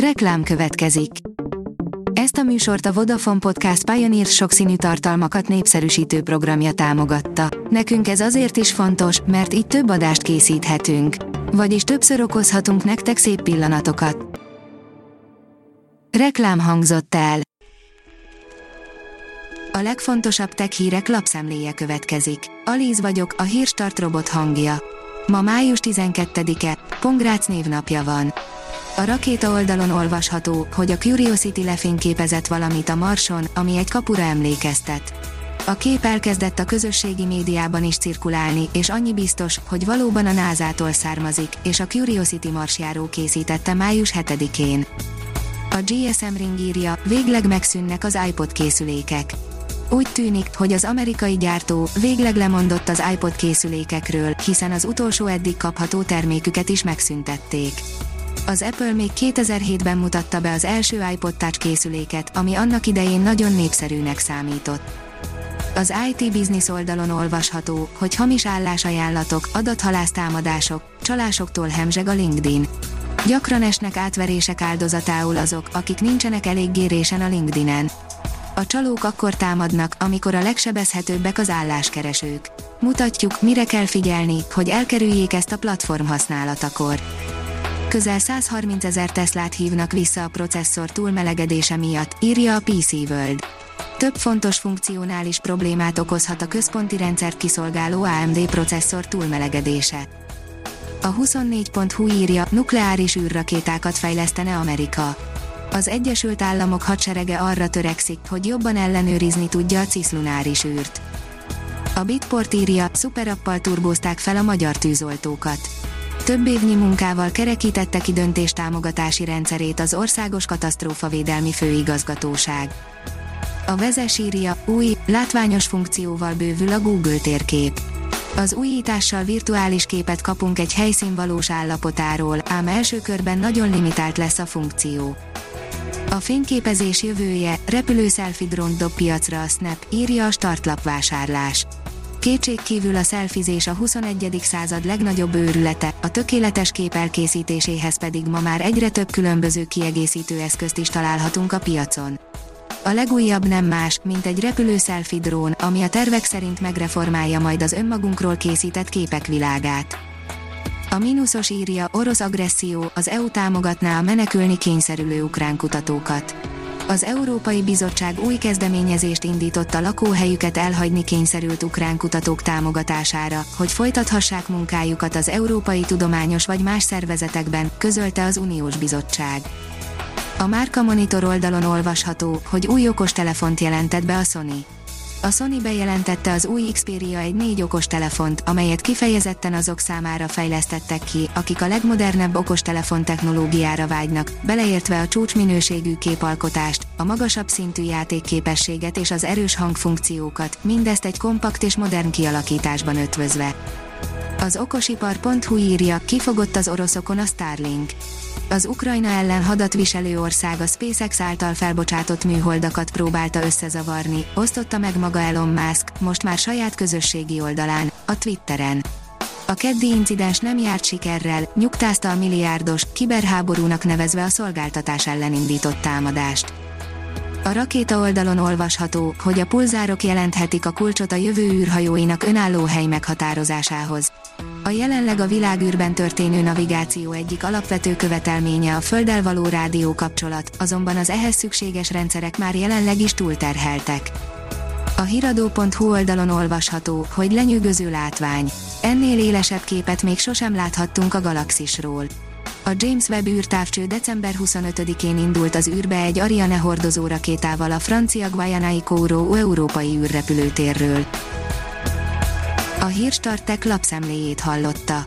Reklám következik. Ezt a műsort a Vodafone Podcast Pioneer sokszínű tartalmakat népszerűsítő programja támogatta. Nekünk ez azért is fontos, mert így több adást készíthetünk. Vagyis többször okozhatunk nektek szép pillanatokat. Reklám hangzott el. A legfontosabb tech hírek lapszemléje következik. Alíz vagyok, a hírstart robot hangja. Ma május 12-e, Pongrác névnapja van. A rakéta oldalon olvasható, hogy a Curiosity lefényképezett valamit a Marson, ami egy kapura emlékeztet. A kép elkezdett a közösségi médiában is cirkulálni, és annyi biztos, hogy valóban a NASA-tól származik, és a Curiosity marsjáró készítette május 7-én. A GSM Ring írja, végleg megszűnnek az iPod készülékek. Úgy tűnik, hogy az amerikai gyártó végleg lemondott az iPod készülékekről, hiszen az utolsó eddig kapható terméküket is megszüntették. Az Apple még 2007-ben mutatta be az első iPod Touch készüléket, ami annak idején nagyon népszerűnek számított. Az IT Business oldalon olvasható, hogy hamis állásajánlatok, adathalásztámadások, csalásoktól hemzseg a LinkedIn. Gyakran esnek átverések áldozatául azok, akik nincsenek eléggé résen a LinkedInen. A csalók akkor támadnak, amikor a legsebezhetőbbek az álláskeresők. Mutatjuk, mire kell figyelni, hogy elkerüljék ezt a platform használatakor közel 130 ezer Teslát hívnak vissza a processzor túlmelegedése miatt, írja a PC World. Több fontos funkcionális problémát okozhat a központi rendszert kiszolgáló AMD processzor túlmelegedése. A 24.hu írja, nukleáris űrrakétákat fejlesztene Amerika. Az Egyesült Államok hadserege arra törekszik, hogy jobban ellenőrizni tudja a ciszlunáris űrt. A Bitport írja, szuperappal turbózták fel a magyar tűzoltókat több évnyi munkával kerekítette ki döntéstámogatási rendszerét az Országos Katasztrófavédelmi Főigazgatóság. A vezes írja, új, látványos funkcióval bővül a Google térkép. Az újítással virtuális képet kapunk egy helyszín valós állapotáról, ám első körben nagyon limitált lesz a funkció. A fényképezés jövője, repülő drón dob piacra a Snap, írja a startlap vásárlás. Kétség kívül a szelfizés a 21. század legnagyobb őrülete, a tökéletes kép elkészítéséhez pedig ma már egyre több különböző kiegészítő eszközt is találhatunk a piacon. A legújabb nem más, mint egy repülő selfie drón, ami a tervek szerint megreformálja majd az önmagunkról készített képek világát. A mínuszos írja, orosz agresszió, az EU támogatná a menekülni kényszerülő ukrán kutatókat az Európai Bizottság új kezdeményezést indított a lakóhelyüket elhagyni kényszerült ukrán kutatók támogatására, hogy folytathassák munkájukat az európai tudományos vagy más szervezetekben, közölte az Uniós Bizottság. A Márka Monitor oldalon olvasható, hogy új okostelefont jelentett be a Sony. A Sony bejelentette az új Xperia egy négy okos telefont, amelyet kifejezetten azok számára fejlesztettek ki, akik a legmodernebb okostelefon technológiára vágynak, beleértve a csúcsminőségű képalkotást, a magasabb szintű játékképességet és az erős hangfunkciókat, mindezt egy kompakt és modern kialakításban ötvözve. Az okosipar.hu írja, kifogott az oroszokon a Starlink az Ukrajna ellen hadat viselő ország a SpaceX által felbocsátott műholdakat próbálta összezavarni, osztotta meg maga Elon Musk, most már saját közösségi oldalán, a Twitteren. A keddi incidens nem járt sikerrel, nyugtázta a milliárdos, kiberháborúnak nevezve a szolgáltatás ellen indított támadást. A rakéta oldalon olvasható, hogy a pulzárok jelenthetik a kulcsot a jövő űrhajóinak önálló hely meghatározásához. A jelenleg a világűrben történő navigáció egyik alapvető követelménye a Földdel való rádió kapcsolat, azonban az ehhez szükséges rendszerek már jelenleg is túlterheltek. A hiradó.hu oldalon olvasható, hogy lenyűgöző látvány. Ennél élesebb képet még sosem láthattunk a galaxisról. A James Webb űrtávcső december 25-én indult az űrbe egy Ariane hordozó rakétával a francia Guayanai Kourou európai űrrepülőtérről. A Hírstartek lapszemléjét hallotta.